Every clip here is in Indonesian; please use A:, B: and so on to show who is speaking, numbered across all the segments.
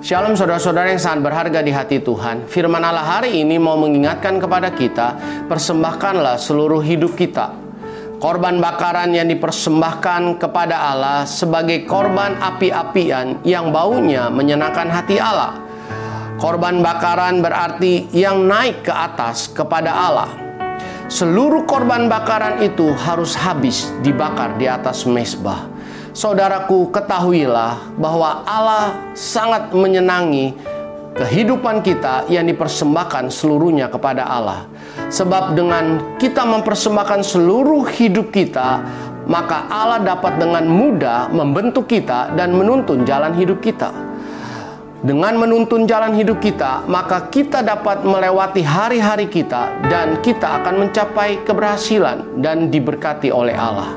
A: Shalom saudara-saudara yang sangat berharga di hati Tuhan. Firman Allah hari ini mau mengingatkan kepada kita, persembahkanlah seluruh hidup kita. Korban bakaran yang dipersembahkan kepada Allah sebagai korban api-apian yang baunya menyenangkan hati Allah. Korban bakaran berarti yang naik ke atas kepada Allah. Seluruh korban bakaran itu harus habis dibakar di atas mesbah Saudaraku, ketahuilah bahwa Allah sangat menyenangi kehidupan kita yang dipersembahkan seluruhnya kepada Allah. Sebab dengan kita mempersembahkan seluruh hidup kita, maka Allah dapat dengan mudah membentuk kita dan menuntun jalan hidup kita. Dengan menuntun jalan hidup kita, maka kita dapat melewati hari-hari kita dan kita akan mencapai keberhasilan dan diberkati oleh Allah.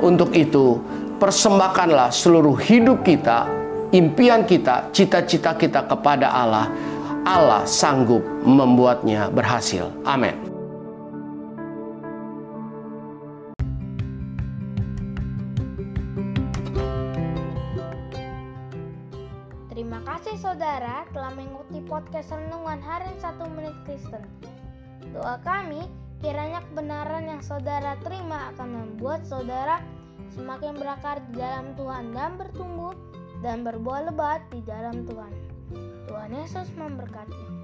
A: Untuk itu, persembahkanlah seluruh hidup kita, impian kita, cita-cita kita kepada Allah. Allah sanggup membuatnya berhasil. Amin.
B: Terima kasih saudara telah mengikuti podcast Renungan Harian 1 Menit Kristen. Doa kami, kiranya kebenaran yang saudara terima akan membuat saudara semakin berakar di dalam Tuhan dan bertumbuh dan berbuah lebat di dalam Tuhan. Tuhan Yesus memberkati.